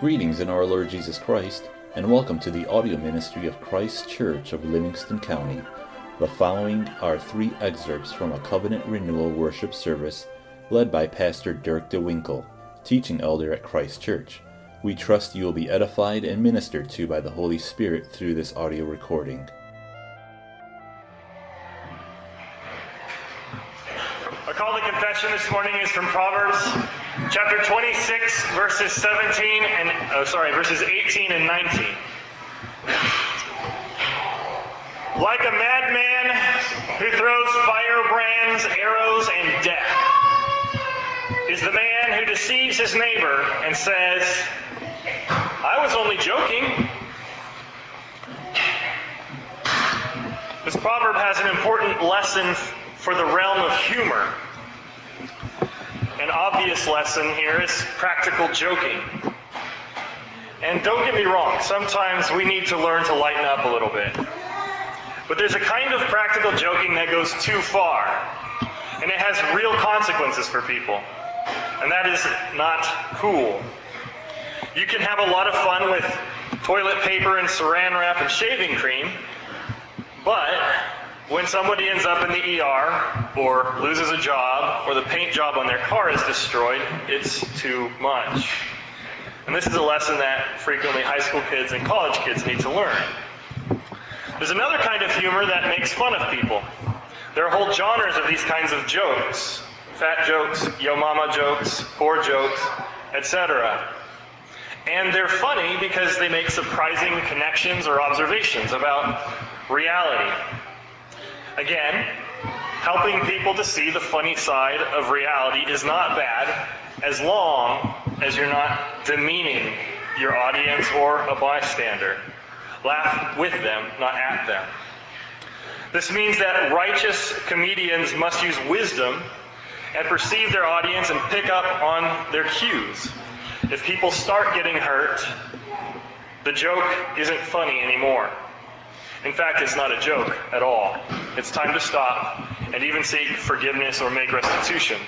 Greetings in our Lord Jesus Christ, and welcome to the audio ministry of Christ Church of Livingston County. The following are three excerpts from a covenant renewal worship service led by Pastor Dirk DeWinkle, teaching elder at Christ Church. We trust you will be edified and ministered to by the Holy Spirit through this audio recording. Our call to confession this morning is from Proverbs chapter 26, verses 17 and, oh, sorry, verses 18 and 19. Like a madman who throws firebrands, arrows, and death is the man who deceives his neighbor and says, I was only joking. This proverb has an important lesson for the realm of humor. Obvious lesson here is practical joking. And don't get me wrong, sometimes we need to learn to lighten up a little bit. But there's a kind of practical joking that goes too far, and it has real consequences for people. And that is not cool. You can have a lot of fun with toilet paper and saran wrap and shaving cream, but when somebody ends up in the ER or loses a job or the paint job on their car is destroyed, it's too much. And this is a lesson that frequently high school kids and college kids need to learn. There's another kind of humor that makes fun of people. There are whole genres of these kinds of jokes fat jokes, yo mama jokes, poor jokes, etc. And they're funny because they make surprising connections or observations about reality. Again, helping people to see the funny side of reality is not bad as long as you're not demeaning your audience or a bystander. Laugh with them, not at them. This means that righteous comedians must use wisdom and perceive their audience and pick up on their cues. If people start getting hurt, the joke isn't funny anymore. In fact, it's not a joke at all. It's time to stop and even seek forgiveness or make restitution.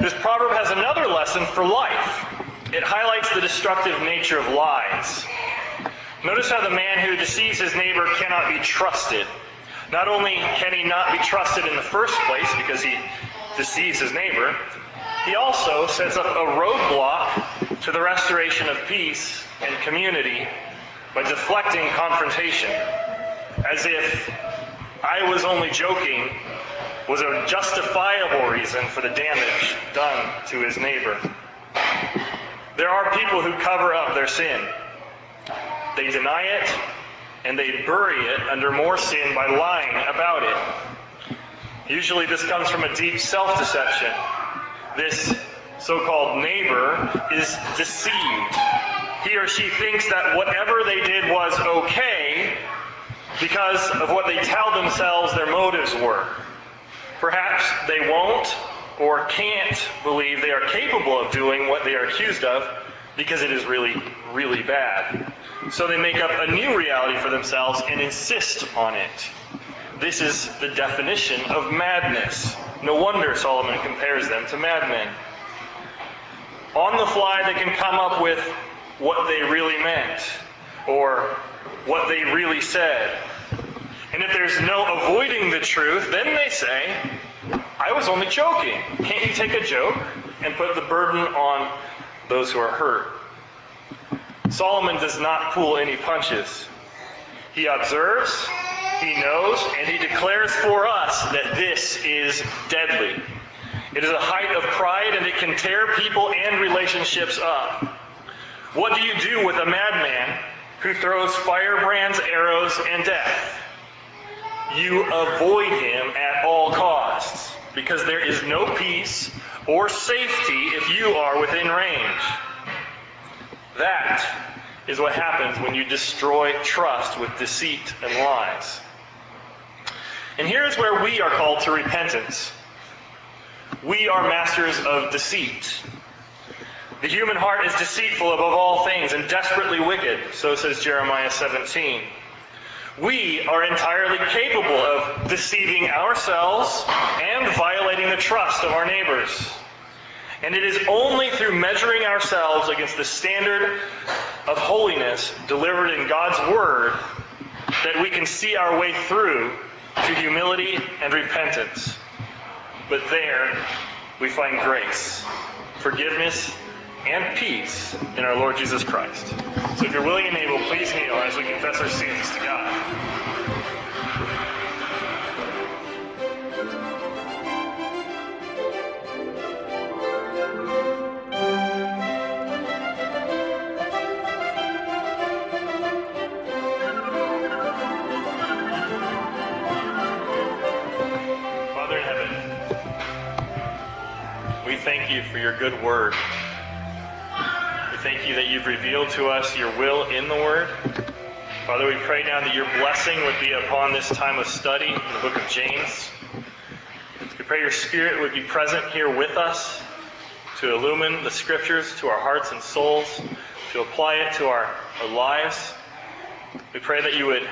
This proverb has another lesson for life. It highlights the destructive nature of lies. Notice how the man who deceives his neighbor cannot be trusted. Not only can he not be trusted in the first place because he deceives his neighbor, he also sets up a roadblock to the restoration of peace and community by deflecting confrontation, as if I was only joking was a justifiable reason for the damage done to his neighbor. There are people who cover up their sin. They deny it and they bury it under more sin by lying about it. Usually this comes from a deep self-deception. This so-called neighbor is deceived he or she thinks that whatever they did was okay because of what they tell themselves their motives were. Perhaps they won't or can't believe they are capable of doing what they are accused of because it is really, really bad. So they make up a new reality for themselves and insist on it. This is the definition of madness. No wonder Solomon compares them to madmen. On the fly, they can come up with what they really meant or what they really said. And if there's no avoiding the truth, then they say, I was only joking. Can't you take a joke and put the burden on those who are hurt? Solomon does not pull any punches. He observes, he knows, and he declares for us that this is deadly. It is a height of pride and it can tear people and relationships up. What do you do with a madman who throws firebrands, arrows, and death? You avoid him at all costs because there is no peace or safety if you are within range. That is what happens when you destroy trust with deceit and lies. And here's where we are called to repentance. We are masters of deceit. The human heart is deceitful above all things and desperately wicked, so says Jeremiah 17. We are entirely capable of deceiving ourselves and violating the trust of our neighbors. And it is only through measuring ourselves against the standard of holiness delivered in God's Word that we can see our way through to humility and repentance. But there we find grace, forgiveness, and peace in our Lord Jesus Christ. So if you're willing and able, please kneel as we confess our sins to God. Father in heaven, we thank you for your good word. Thank you that you've revealed to us your will in the word. Father, we pray now that your blessing would be upon this time of study in the book of James. We pray your spirit would be present here with us to illumine the scriptures to our hearts and souls, to apply it to our, our lives. We pray that you would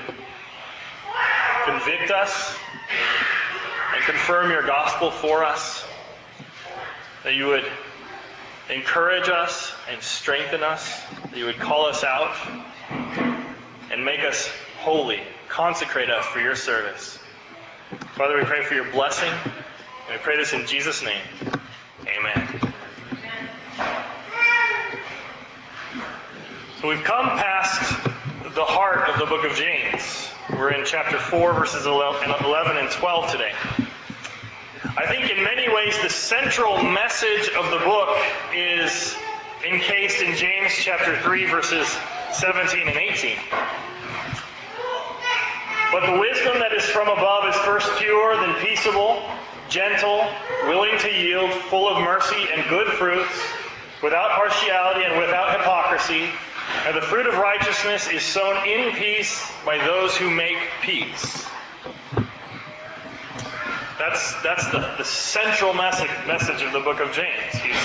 convict us and confirm your gospel for us. That you would encourage us and strengthen us. That you would call us out and make us holy, consecrate us for your service. Father, we pray for your blessing, and we pray this in Jesus' name. Amen. So we've come past the heart of the book of James. We're in chapter 4, verses 11 and 12 today. I think in many ways the central message of the book is encased in James chapter 3, verses 17 and 18. But the wisdom that is from above is first pure, then peaceable, gentle, willing to yield, full of mercy and good fruits, without partiality and without hypocrisy. And the fruit of righteousness is sown in peace by those who make peace. That's, that's the, the central message, message of the book of James. He's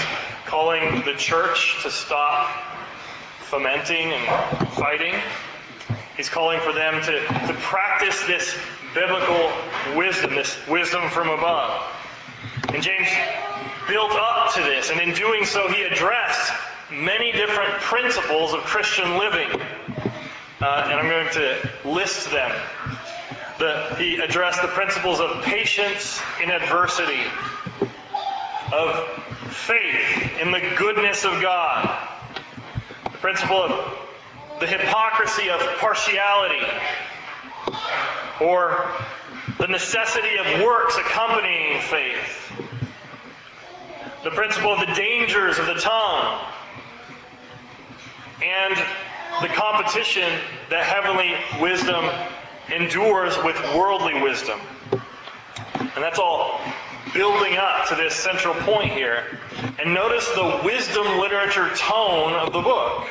calling the church to stop fomenting and fighting. He's calling for them to, to practice this biblical wisdom, this wisdom from above. And James built up to this, and in doing so, he addressed many different principles of Christian living. Uh, and I'm going to list them. He addressed the principles of patience in adversity, of faith in the goodness of God, the principle of the hypocrisy of partiality, or the necessity of works accompanying faith, the principle of the dangers of the tongue, and the competition that heavenly wisdom endures with worldly wisdom. And that's all building up to this central point here. And notice the wisdom literature tone of the book.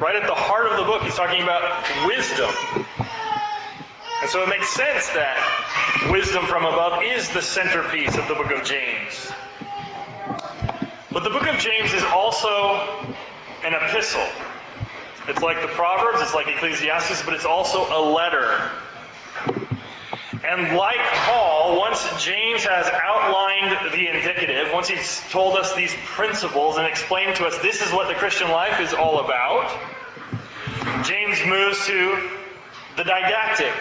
Right at the heart of the book, he's talking about wisdom. And so it makes sense that wisdom from above is the centerpiece of the book of James. But the book of James is also an epistle. It's like the Proverbs, it's like Ecclesiastes, but it's also a letter. And like Paul, once James has outlined the indicative, once he's told us these principles and explained to us this is what the Christian life is all about, James moves to the didactic,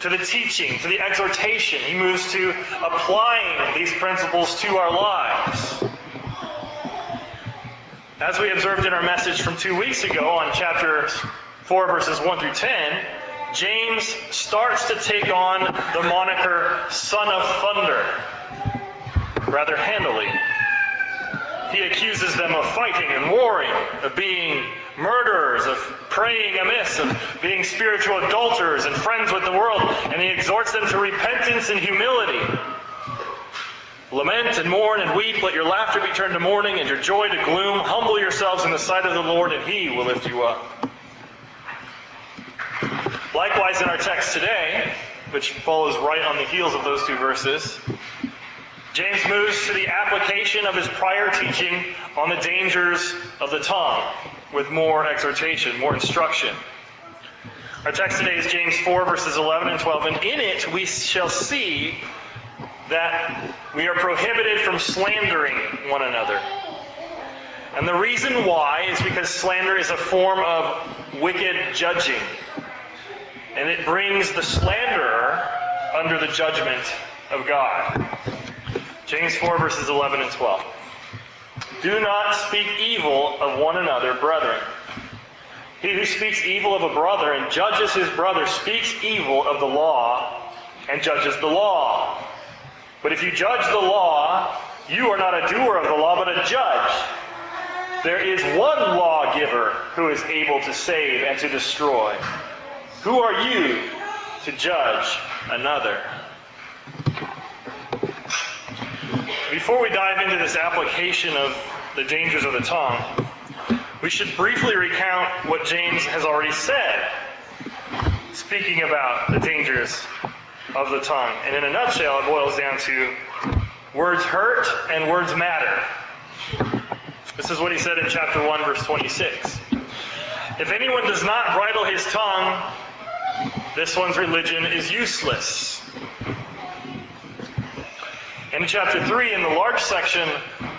to the teaching, to the exhortation. He moves to applying these principles to our lives. As we observed in our message from two weeks ago on chapter 4, verses 1 through 10, James starts to take on the moniker Son of Thunder rather handily. He accuses them of fighting and warring, of being murderers, of praying amiss, of being spiritual adulterers and friends with the world, and he exhorts them to repentance and humility. Lament and mourn and weep. Let your laughter be turned to mourning and your joy to gloom. Humble yourselves in the sight of the Lord, and he will lift you up. Likewise, in our text today, which follows right on the heels of those two verses, James moves to the application of his prior teaching on the dangers of the tongue with more exhortation, more instruction. Our text today is James 4, verses 11 and 12, and in it we shall see that we are prohibited from slandering one another. And the reason why is because slander is a form of wicked judging. And it brings the slanderer under the judgment of God. James 4, verses 11 and 12. Do not speak evil of one another, brethren. He who speaks evil of a brother and judges his brother speaks evil of the law and judges the law. But if you judge the law, you are not a doer of the law, but a judge. There is one lawgiver who is able to save and to destroy. Who are you to judge another? Before we dive into this application of the dangers of the tongue, we should briefly recount what James has already said, speaking about the dangers of the tongue. And in a nutshell, it boils down to words hurt and words matter. This is what he said in chapter 1, verse 26. If anyone does not bridle his tongue, this one's religion is useless. In chapter 3, in the large section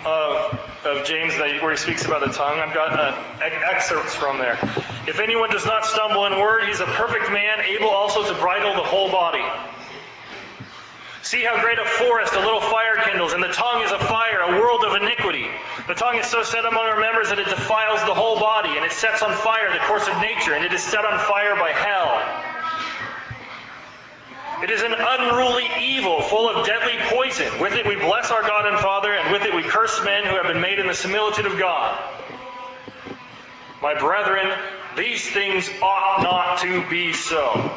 of, of James where he speaks about the tongue, I've got uh, excerpts from there. If anyone does not stumble in word, he's a perfect man, able also to bridle the whole body. See how great a forest a little fire kindles, and the tongue is a fire, a world of iniquity. The tongue is so set among our members that it defiles the whole body, and it sets on fire the course of nature, and it is set on fire by hell. It is an unruly evil, full of deadly poison. With it we bless our God and Father, and with it we curse men who have been made in the similitude of God. My brethren, these things ought not to be so.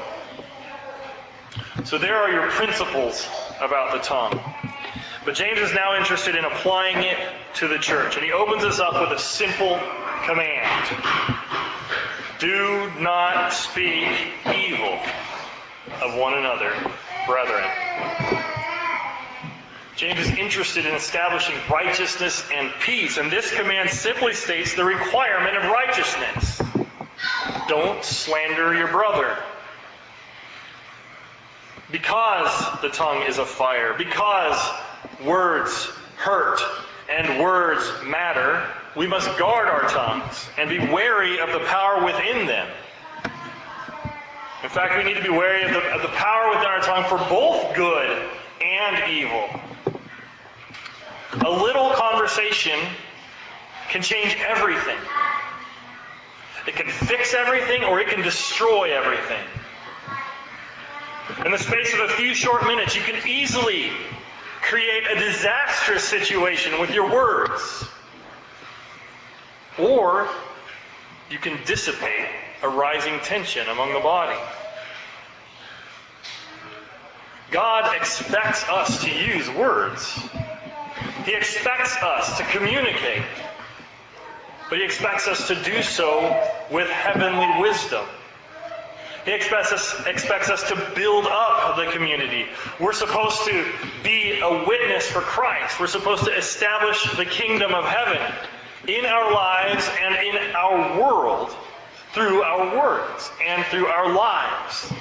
So there are your principles about the tongue. But James is now interested in applying it to the church. And he opens us up with a simple command Do not speak evil of one another, brethren. James is interested in establishing righteousness and peace, and this command simply states the requirement of righteousness. Don't slander your brother. Because the tongue is a fire, because words hurt and words matter, we must guard our tongues and be wary of the power within them. In fact, we need to be wary of the, of the power within our tongue for both good and evil. A little conversation can change everything. It can fix everything or it can destroy everything. In the space of a few short minutes, you can easily create a disastrous situation with your words. Or you can dissipate a rising tension among the body. God expects us to use words. He expects us to communicate. But He expects us to do so with heavenly wisdom. He expects us, expects us to build up the community. We're supposed to be a witness for Christ. We're supposed to establish the kingdom of heaven in our lives and in our world through our words and through our lives.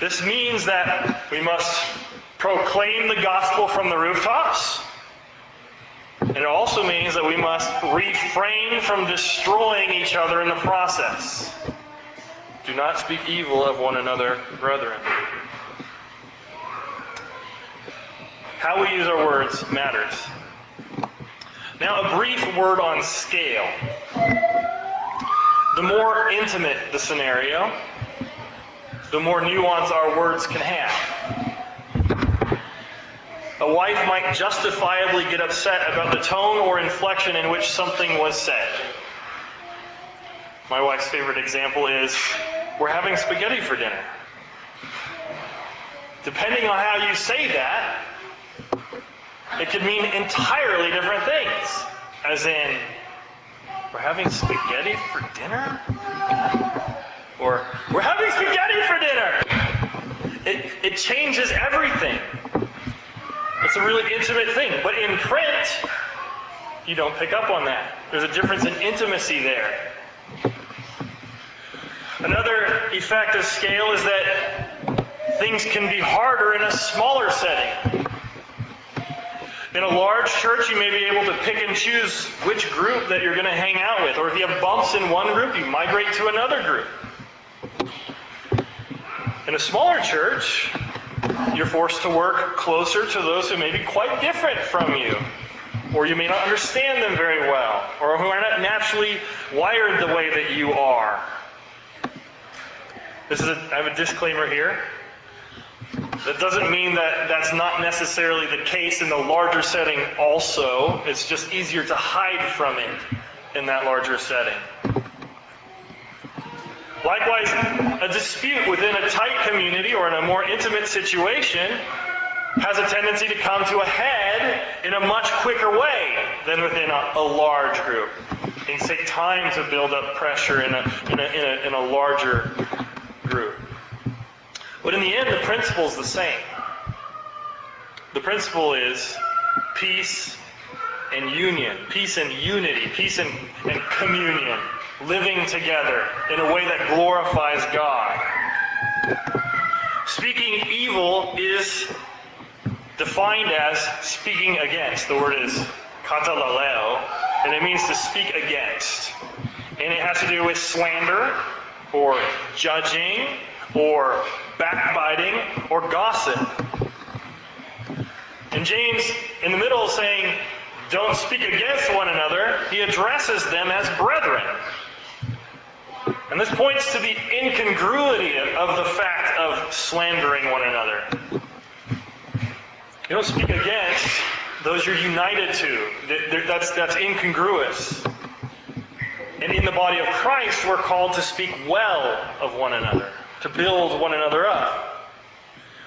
This means that we must proclaim the gospel from the rooftops. And it also means that we must refrain from destroying each other in the process. Do not speak evil of one another, brethren. How we use our words matters. Now, a brief word on scale. The more intimate the scenario, the more nuance our words can have. A wife might justifiably get upset about the tone or inflection in which something was said. My wife's favorite example is we're having spaghetti for dinner. Depending on how you say that, it could mean entirely different things. As in, we're having spaghetti for dinner? Or, we're having spaghetti for dinner! It, it changes everything. It's a really intimate thing. But in print, you don't pick up on that. There's a difference in intimacy there. Another effect of scale is that things can be harder in a smaller setting. In a large church, you may be able to pick and choose which group that you're going to hang out with. Or if you have bumps in one group, you migrate to another group. In a smaller church, you're forced to work closer to those who may be quite different from you. Or you may not understand them very well, or who are not naturally wired the way that you are. This is a, I have a disclaimer here. That doesn't mean that that's not necessarily the case in the larger setting also. It's just easier to hide from it in that larger setting. Likewise, a dispute within a tight community or in a more intimate situation has a tendency to come to a head in a much quicker way than within a, a large group. It can take time to build up pressure in a, in a, in a, in a larger. But in the end, the principle is the same. The principle is peace and union, peace and unity, peace and, and communion, living together in a way that glorifies God. Speaking evil is defined as speaking against. The word is katalaleo, and it means to speak against. And it has to do with slander, or judging, or backbiting, or gossip. And James, in the middle, saying, don't speak against one another, he addresses them as brethren. And this points to the incongruity of the fact of slandering one another. You don't speak against those you're united to. That's, that's incongruous. And in the body of Christ, we're called to speak well of one another, to build one another up.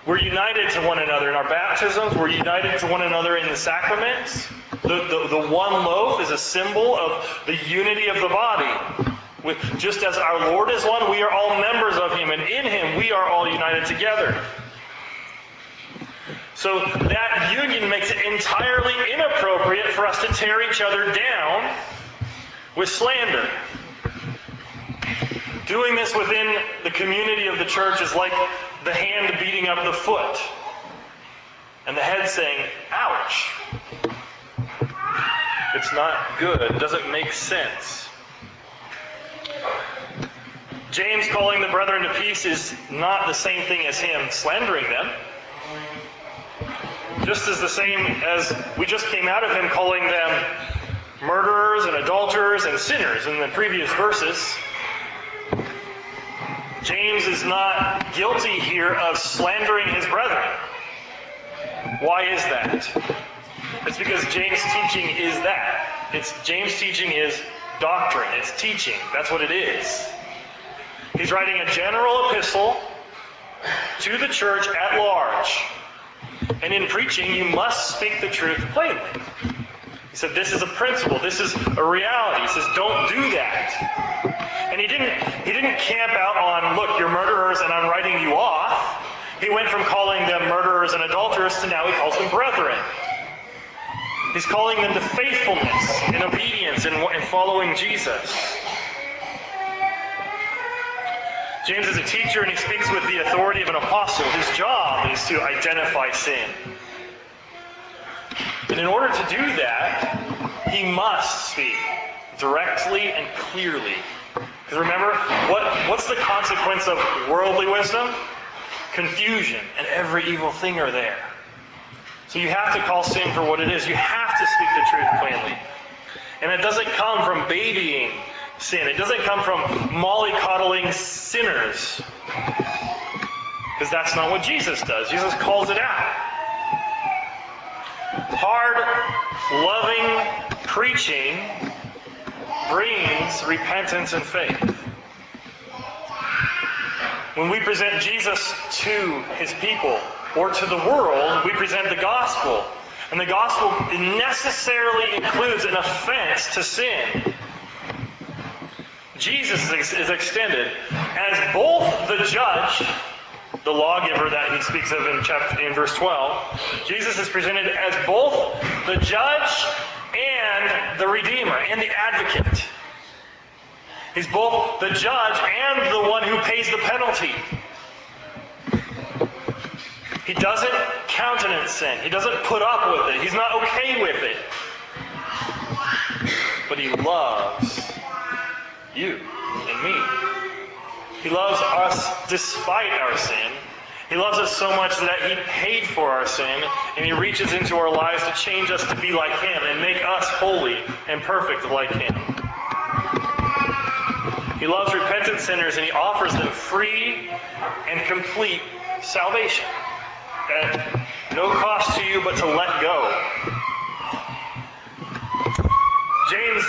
We're united to one another in our baptisms. We're united to one another in the sacraments. The, the, the one loaf is a symbol of the unity of the body. With, just as our Lord is one, we are all members of Him, and in Him we are all united together. So that union makes it entirely inappropriate for us to tear each other down with slander. Doing this within the community of the church is like the hand beating up the foot and the head saying, ouch. It's not good. It doesn't make sense. James calling the brethren to peace is not the same thing as him slandering them. Just as the same as we just came out of him calling them murderers and adulterers and sinners in the previous verses. James is not guilty here of slandering his brethren. Why is that? It's because James' teaching is that. It's James' teaching is doctrine. It's teaching. That's what it is. He's writing a general epistle to the church at large. And in preaching, you must speak the truth plainly. He said, This is a principle. This is a reality. He says, Don't do that. And he didn't, he didn't camp out on, Look, you're murderers and I'm writing you off. He went from calling them murderers and adulterers to now he calls them brethren. He's calling them to faithfulness and obedience and, and following Jesus. James is a teacher and he speaks with the authority of an apostle. His job is to identify sin. And in order to do that, he must speak directly and clearly. Because remember, what, what's the consequence of worldly wisdom? Confusion and every evil thing are there. So you have to call sin for what it is. You have to speak the truth plainly. And it doesn't come from babying sin. It doesn't come from mollycoddling sinners. Because that's not what Jesus does. Jesus calls it out. Hard, loving preaching brings repentance and faith. When we present Jesus to his people or to the world, we present the gospel. And the gospel necessarily includes an offense to sin. Jesus is extended as both the judge, the lawgiver that he speaks of in chapter in verse 12. Jesus is presented as both the judge the redeemer and the advocate. He's both the judge and the one who pays the penalty. He doesn't countenance sin. He doesn't put up with it. He's not okay with it. But he loves you and me. He loves us despite our sin. He loves us so much that he paid for our sin, and he reaches into our lives to change us to be like him and make us holy and perfect like him. He loves repentant sinners, and he offers them free and complete salvation. At no cost to you but to let go. James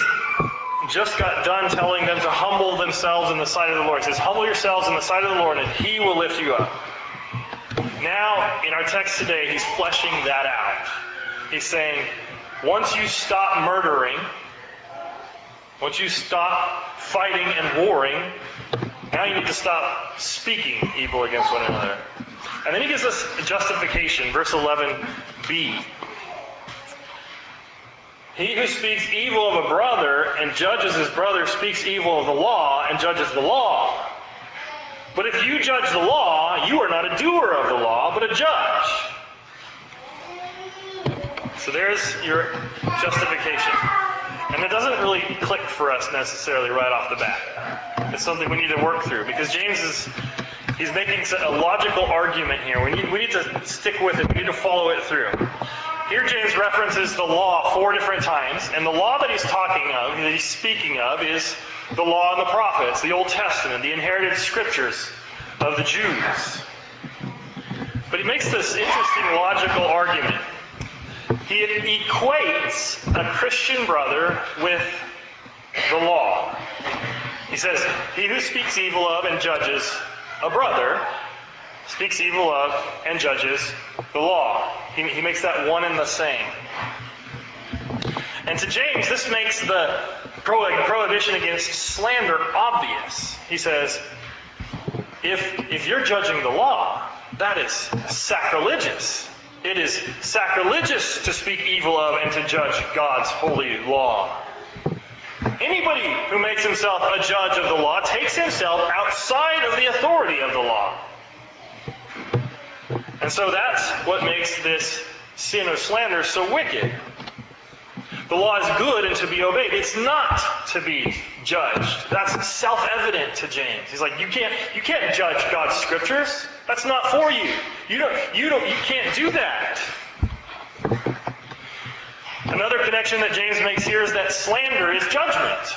just got done telling them to humble themselves in the sight of the Lord. He says, Humble yourselves in the sight of the Lord, and he will lift you up. Now, in our text today, he's fleshing that out. He's saying, once you stop murdering, once you stop fighting and warring, now you need to stop speaking evil against one another. And then he gives us a justification, verse 11b. He who speaks evil of a brother and judges his brother speaks evil of the law and judges the law. But if you judge the law, you are not a doer of the law, but a judge. So there's your justification. And it doesn't really click for us necessarily right off the bat. It's something we need to work through because James is he's making a logical argument here. We need we need to stick with it. We need to follow it through. Here James references the law four different times, and the law that he's talking of, that he's speaking of, is the law and the prophets, the Old Testament, the inherited scriptures of the Jews. But he makes this interesting logical argument. He equates a Christian brother with the law. He says, He who speaks evil of and judges a brother speaks evil of and judges the law. He, he makes that one and the same. And to James, this makes the prohibition against slander obvious. He says, if, if you're judging the law, that is sacrilegious. It is sacrilegious to speak evil of and to judge God's holy law. Anybody who makes himself a judge of the law takes himself outside of the authority of the law. And so that's what makes this sin of slander so wicked. The law is good and to be obeyed. It's not to be judged. That's self-evident to James. He's like, you can't, you can't judge God's scriptures. That's not for you. You don't, you don't, you can't do that. Another connection that James makes here is that slander is judgment.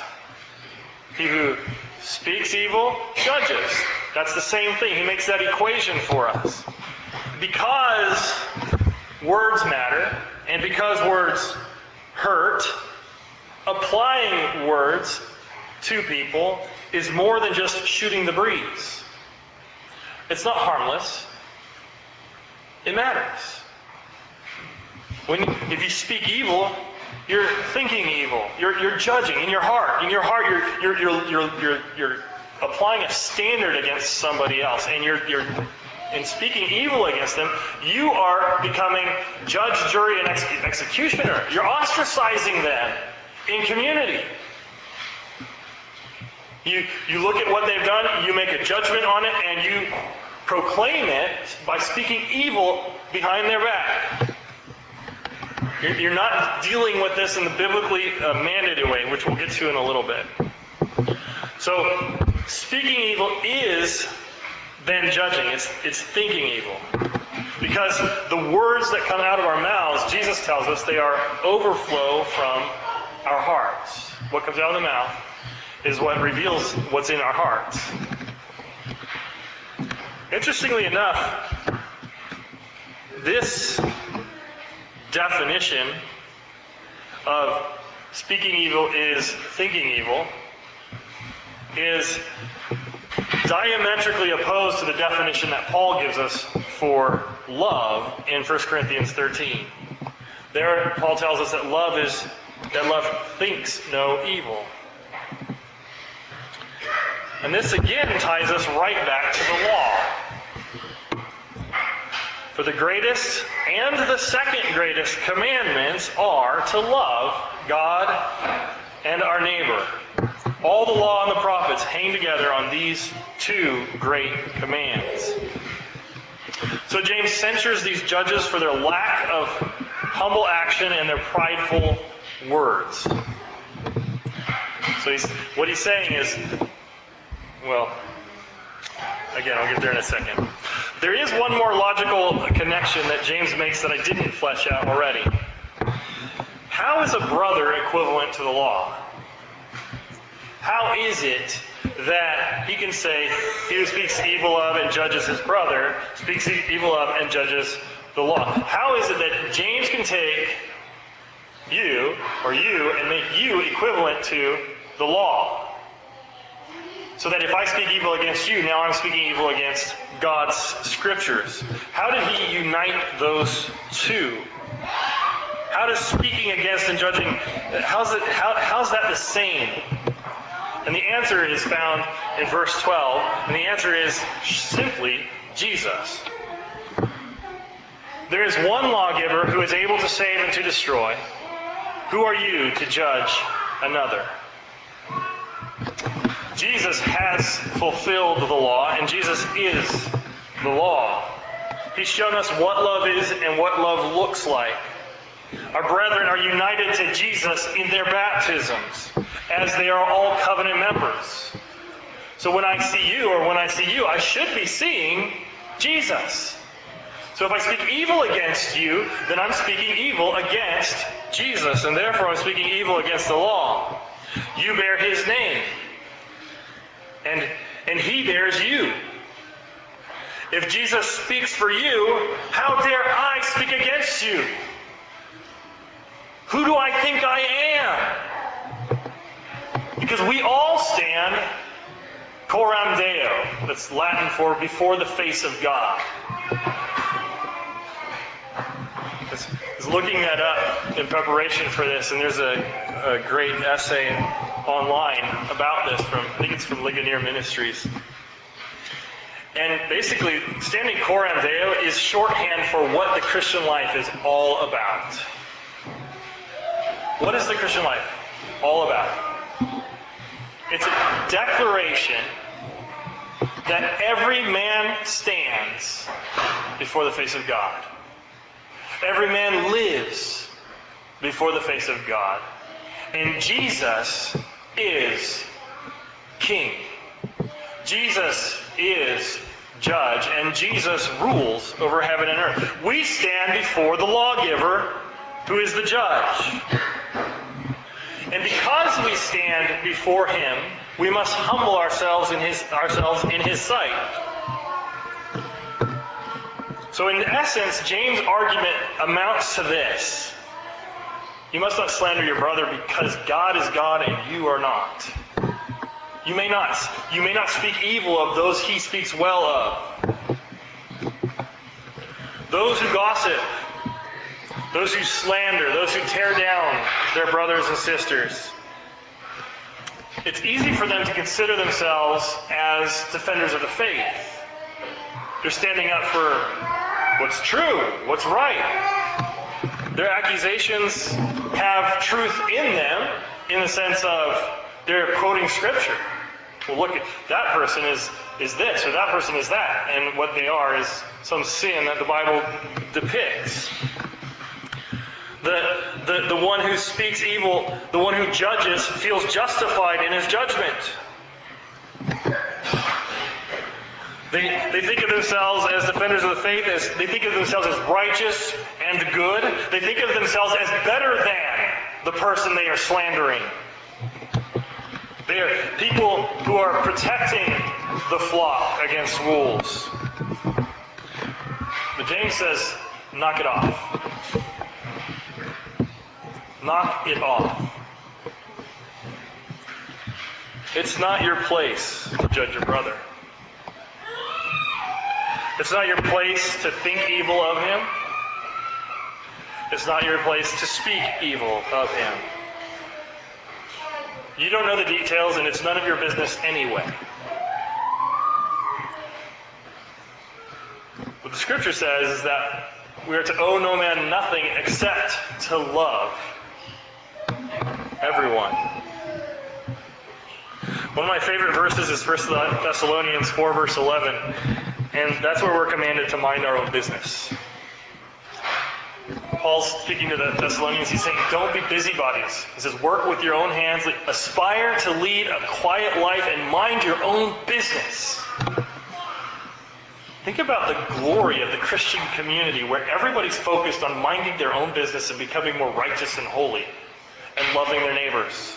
He who speaks evil judges. That's the same thing. He makes that equation for us. Because words matter, and because words hurt, applying words to people is more than just shooting the breeze. It's not harmless. It matters. When if you speak evil, you're thinking evil. You're, you're judging in your heart. In your heart, you're, you're, you're, you're, you're, applying a standard against somebody else, and you're, you're in speaking evil against them, you are becoming judge, jury, and ex- executioner. You're ostracizing them in community. You, you look at what they've done, you make a judgment on it, and you proclaim it by speaking evil behind their back. You're, you're not dealing with this in the biblically uh, mandated way, which we'll get to in a little bit. So, speaking evil is then judging. It's, it's thinking evil. Because the words that come out of our mouths, Jesus tells us, they are overflow from our hearts. What comes out of the mouth is what reveals what's in our hearts. Interestingly enough, this definition of speaking evil is thinking evil is diametrically opposed to the definition that Paul gives us for love in 1 Corinthians 13. There, Paul tells us that love is that love thinks no evil. And this again ties us right back to the law. For the greatest and the second greatest commandments are to love God and our neighbor. All the law and the prophets hang together on these two great commands. So James censures these judges for their lack of humble action and their prideful words. So he's, what he's saying is, well, again, I'll get there in a second. There is one more logical connection that James makes that I didn't flesh out already. How is a brother equivalent to the law? How is it that he can say he who speaks evil of and judges his brother speaks evil of and judges the law? How is it that James can take you or you and make you equivalent to the law? So that if I speak evil against you, now I'm speaking evil against God's scriptures. How did he unite those two? How does speaking against and judging, how's, it, how, how's that the same? And the answer is found in verse 12, and the answer is simply Jesus. There is one lawgiver who is able to save and to destroy. Who are you to judge another? Jesus has fulfilled the law, and Jesus is the law. He's shown us what love is and what love looks like. Our brethren are united to Jesus in their baptisms, as they are all covenant members. So when I see you, or when I see you, I should be seeing Jesus. So if I speak evil against you, then I'm speaking evil against Jesus, and therefore I'm speaking evil against the law. You bear his name and, and he bears you. If Jesus speaks for you, how dare I speak against you? Who do I think I am? Because we all stand coram deo. That's Latin for before the face of God. I was looking that up in preparation for this, and there's a, a great essay online about this from, I think it's from Ligonier Ministries. And basically, standing coram deo is shorthand for what the Christian life is all about. What is the Christian life all about? It's a declaration that every man stands before the face of God. Every man lives before the face of God. And Jesus is king. Jesus is judge. And Jesus rules over heaven and earth. We stand before the lawgiver who is the judge. And because we stand before him, we must humble ourselves in his ourselves in his sight. So in essence, James' argument amounts to this. You must not slander your brother because God is God and you are not. You may not you may not speak evil of those he speaks well of. Those who gossip, those who slander, those who tear down their brothers and sisters. It's easy for them to consider themselves as defenders of the faith. They're standing up for what's true, what's right. Their accusations have truth in them in the sense of they're quoting scripture. Well, look, at that person is, is this or that person is that. And what they are is some sin that the Bible depicts. The, the, the one who speaks evil, the one who judges, feels justified in his judgment. They, they think of themselves as defenders of the faith, as they think of themselves as righteous and good. They think of themselves as better than the person they are slandering. They are people who are protecting the flock against wolves. But James says, knock it off. Knock it off. It's not your place to judge your brother. It's not your place to think evil of him. It's not your place to speak evil of him. You don't know the details, and it's none of your business anyway. What the scripture says is that we are to owe no man nothing except to love everyone. One of my favorite verses is 1 Thessalonians 4, verse 11. And that's where we're commanded to mind our own business. Paul's speaking to the Thessalonians, he's saying, Don't be busybodies. He says, Work with your own hands, aspire to lead a quiet life, and mind your own business. Think about the glory of the Christian community where everybody's focused on minding their own business and becoming more righteous and holy and loving their neighbors.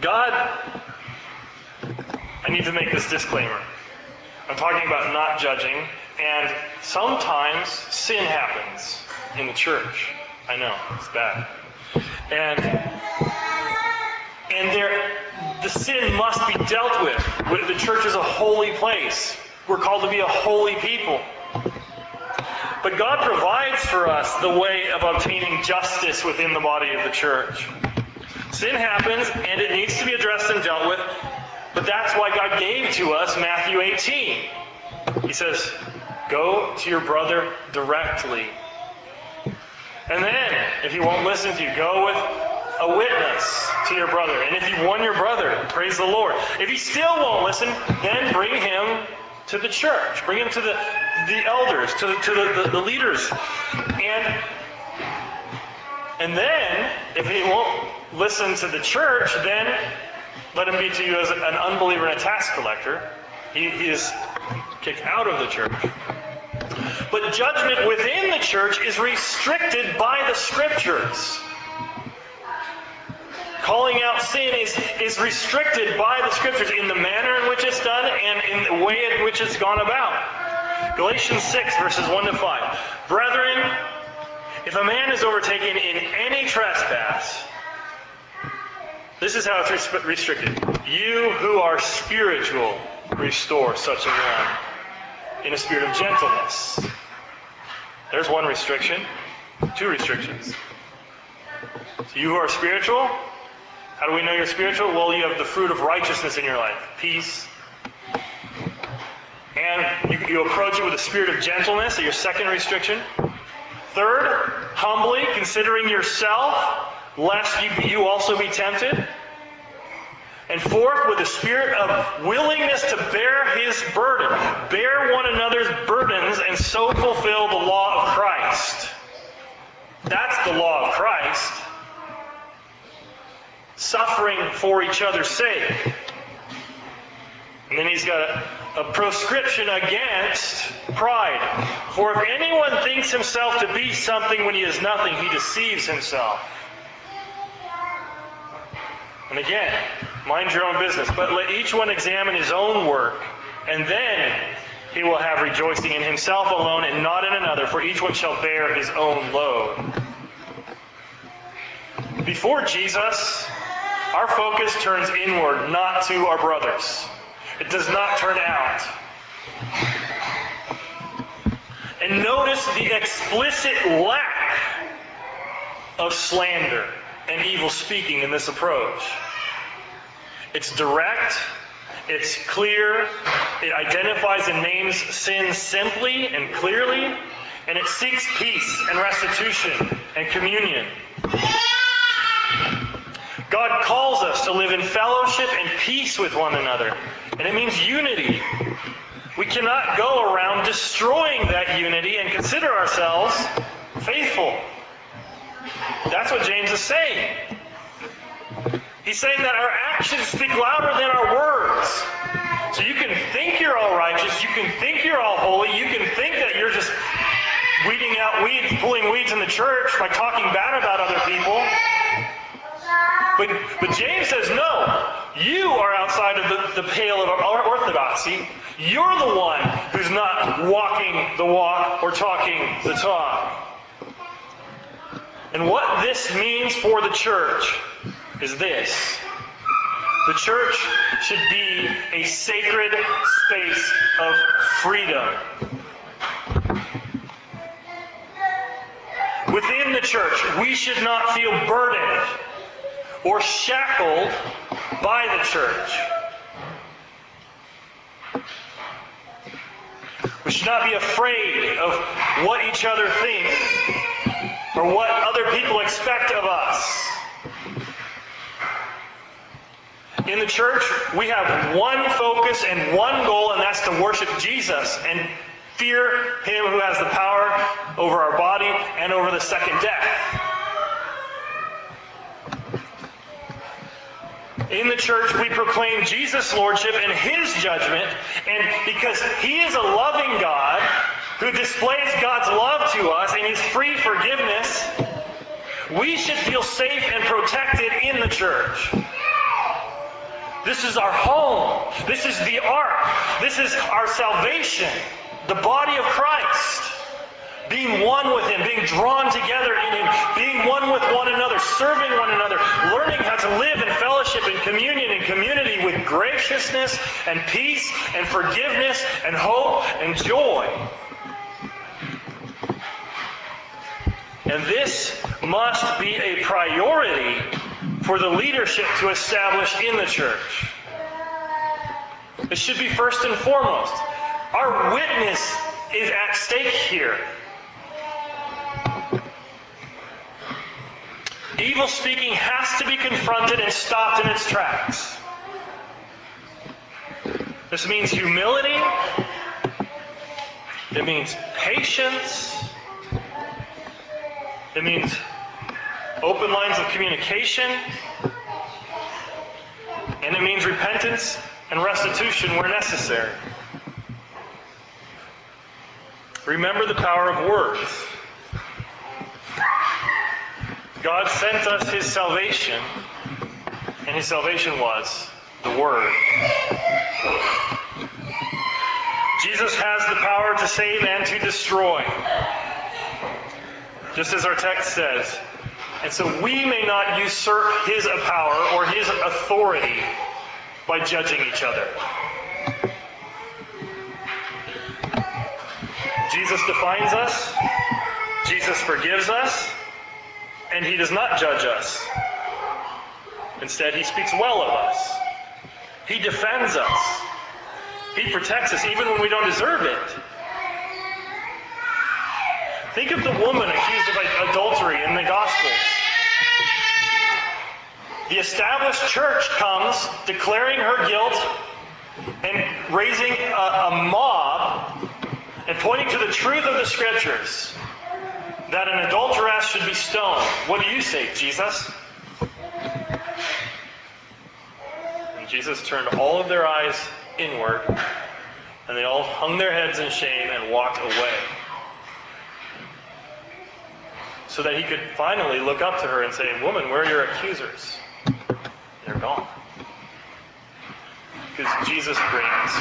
God, I need to make this disclaimer. I'm talking about not judging, and sometimes sin happens in the church. I know, it's bad. And and there the sin must be dealt with. The church is a holy place. We're called to be a holy people. But God provides for us the way of obtaining justice within the body of the church. Sin happens and it needs to be addressed and dealt with, but that's why God gave to us Matthew 18. He says, Go to your brother directly. And then, if he won't listen to you, go with a witness to your brother. And if you won your brother, praise the Lord. If he still won't listen, then bring him to the church. Bring him to the, the elders, to, the, to the, the, the leaders. And, and then, if he won't listen to the church, then let him be to you as an unbeliever and a tax collector. He, he is kicked out of the church. But judgment within the church is restricted by the scriptures. Calling out sin is, is restricted by the scriptures in the manner in which it's done and in the way in which it's gone about. Galatians 6, verses 1 to 5. Brethren, if a man is overtaken in any trespass, this is how it's restricted. You who are spiritual, restore such a one in a spirit of gentleness. There's one restriction. Two restrictions. So you who are spiritual, how do we know you're spiritual? Well, you have the fruit of righteousness in your life peace. And you, you approach it with a spirit of gentleness, your second restriction. Third, humbly considering yourself, lest you, you also be tempted. And fourth, with a spirit of willingness to bear his burden. Bear one another's burdens and so fulfill the law of Christ. That's the law of Christ suffering for each other's sake. And then he's got a, a, proscription against pride. For if anyone thinks himself to be something when he is nothing, he deceives himself. And again, mind your own business, but let each one examine his own work, and then he will have rejoicing in himself alone and not in another, for each one shall bear his own load. Before Jesus, our focus turns inward, not to our brothers. It does not turn out. And notice the explicit lack of slander and evil speaking in this approach. It's direct, it's clear, it identifies and names sin simply and clearly, and it seeks peace and restitution and communion. God calls us to live in fellowship and peace with one another. And it means unity. We cannot go around destroying that unity and consider ourselves faithful. That's what James is saying. He's saying that our actions speak louder than our words. So you can think you're all righteous, you can think you're all holy, you can think that you're just weeding out weeds, pulling weeds in the church by talking bad about other people. But, but James says, no, you are outside of the, the pale of orthodoxy. You're the one who's not walking the walk or talking the talk. And what this means for the church is this. The church should be a sacred space of freedom. Within the church, we should not feel burdened or shackled by the church. We should not be afraid of what each other think or what other people expect of us. In the church, we have one focus and one goal, and that's to worship Jesus and fear Him who has the power over our body and over the second death. In the church, we proclaim Jesus' lordship and his judgment. And because he is a loving God who displays God's love to us and his free forgiveness, we should feel safe and protected in the church. This is our home. This is the ark. This is our salvation, the body of Christ being one with Him, being drawn together in Him, being one with one another, serving one another, learning how to live in fellowship and communion and community with graciousness and peace and forgiveness and hope and joy. And this must be a priority for the leadership to establish in the church. It should be first and foremost. Our witness is at stake here. Evil speaking has to be confronted and stopped in its tracks. This means humility. It means patience. It means open lines of communication. And it means repentance and restitution where necessary. Remember the power of words. God sent us his salvation, and his salvation was the Word. Jesus has the power to save and to destroy, just as our text says. And so we may not usurp his power or his authority by judging each other. Jesus defines us. Jesus forgives us and he does not judge us. Instead, he speaks well of us. He defends us. He protects us even when we don't deserve it. Think of the woman accused of adultery in the Gospels. The established church comes declaring her guilt and raising a, a mob and pointing to the truth of the Scriptures that an adulteress should be stoned. What do you say, Jesus? And Jesus turned all of their eyes inward, and they all hung their heads in shame and walked away. So that he could finally look up to her and say, Woman, where are your accusers? They're gone. Because Jesus brings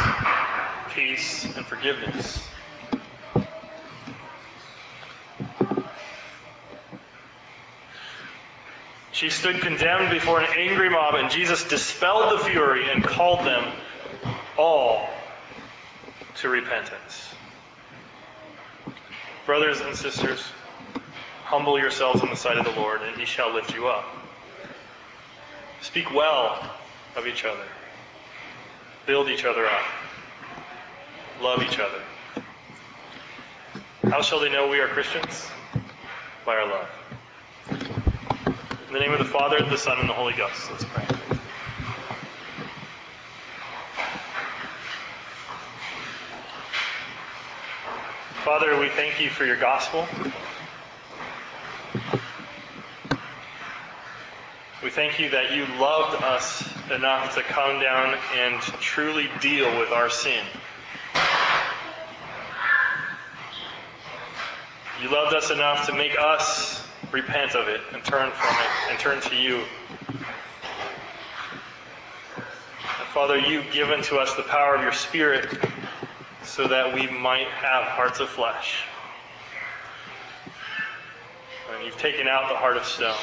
peace and forgiveness. She stood condemned before an angry mob, and Jesus dispelled the fury and called them all to repentance. Brothers and sisters, humble yourselves in the sight of the Lord, and he shall lift you up. Speak well of each other. Build each other up. Love each other. How shall they know we are Christians? By our love. In the name of the Father, the Son, and the Holy Ghost. Let's pray. Father, we thank you for your gospel. We thank you that you loved us enough to come down and truly deal with our sin. You loved us enough to make us repent of it and turn from it and turn to you. And Father, you've given to us the power of your Spirit so that we might have hearts of flesh. And you've taken out the heart of stone.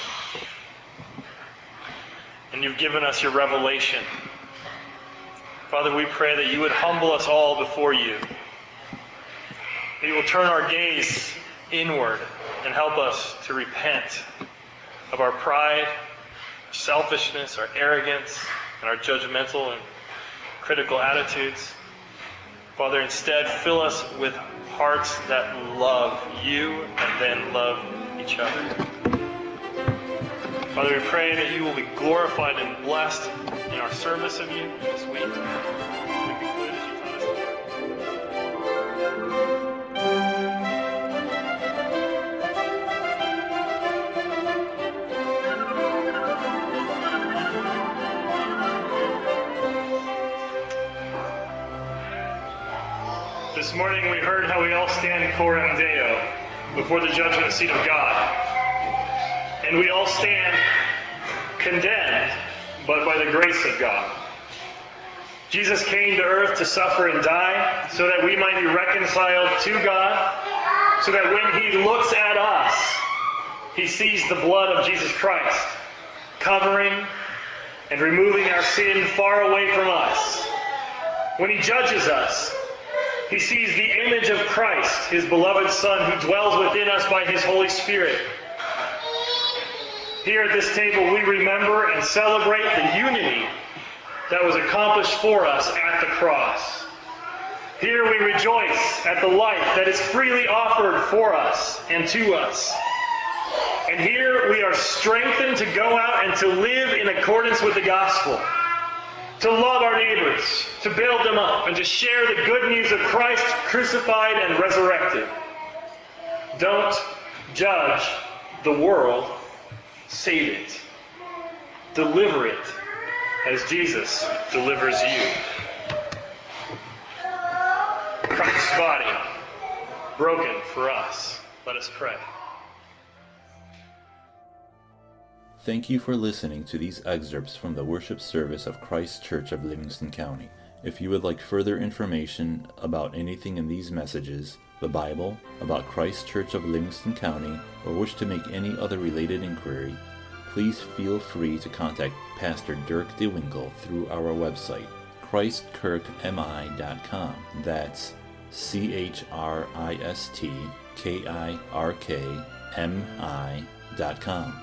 And you've given us your revelation. Father, we pray that you would humble us all before you. That you will turn our gaze inward and help us to repent of our pride, our selfishness, our arrogance, and our judgmental and critical attitudes. Father, instead, fill us with hearts that love you and then love each other. Father, we pray that you will be glorified and blessed in our service of you this week. Morning we heard how we all stand coram deo before the judgment seat of God. And we all stand condemned, but by the grace of God. Jesus came to earth to suffer and die so that we might be reconciled to God, so that when he looks at us, he sees the blood of Jesus Christ covering and removing our sin far away from us. When he judges us, he sees the image of Christ, his beloved Son, who dwells within us by his Holy Spirit. Here at this table, we remember and celebrate the unity that was accomplished for us at the cross. Here we rejoice at the life that is freely offered for us and to us. And here we are strengthened to go out and to live in accordance with the gospel to love our neighbors, to build them up, and to share the good news of Christ crucified and resurrected. Don't judge the world, save it. Deliver it as Jesus delivers you. Christ's body, broken for us. Let us pray. Thank you for listening to these excerpts from the worship service of Christ Kirk of Livingston County. If you would like further information about anything in these messages, the Bible, about Christ Kirk of Livingston County, or wish to make any other related inquiry, please feel free to contact Pastor Dirk DeWinkle through our website, christkirkmi.com. That's C H R I S T K I R K M I dot com.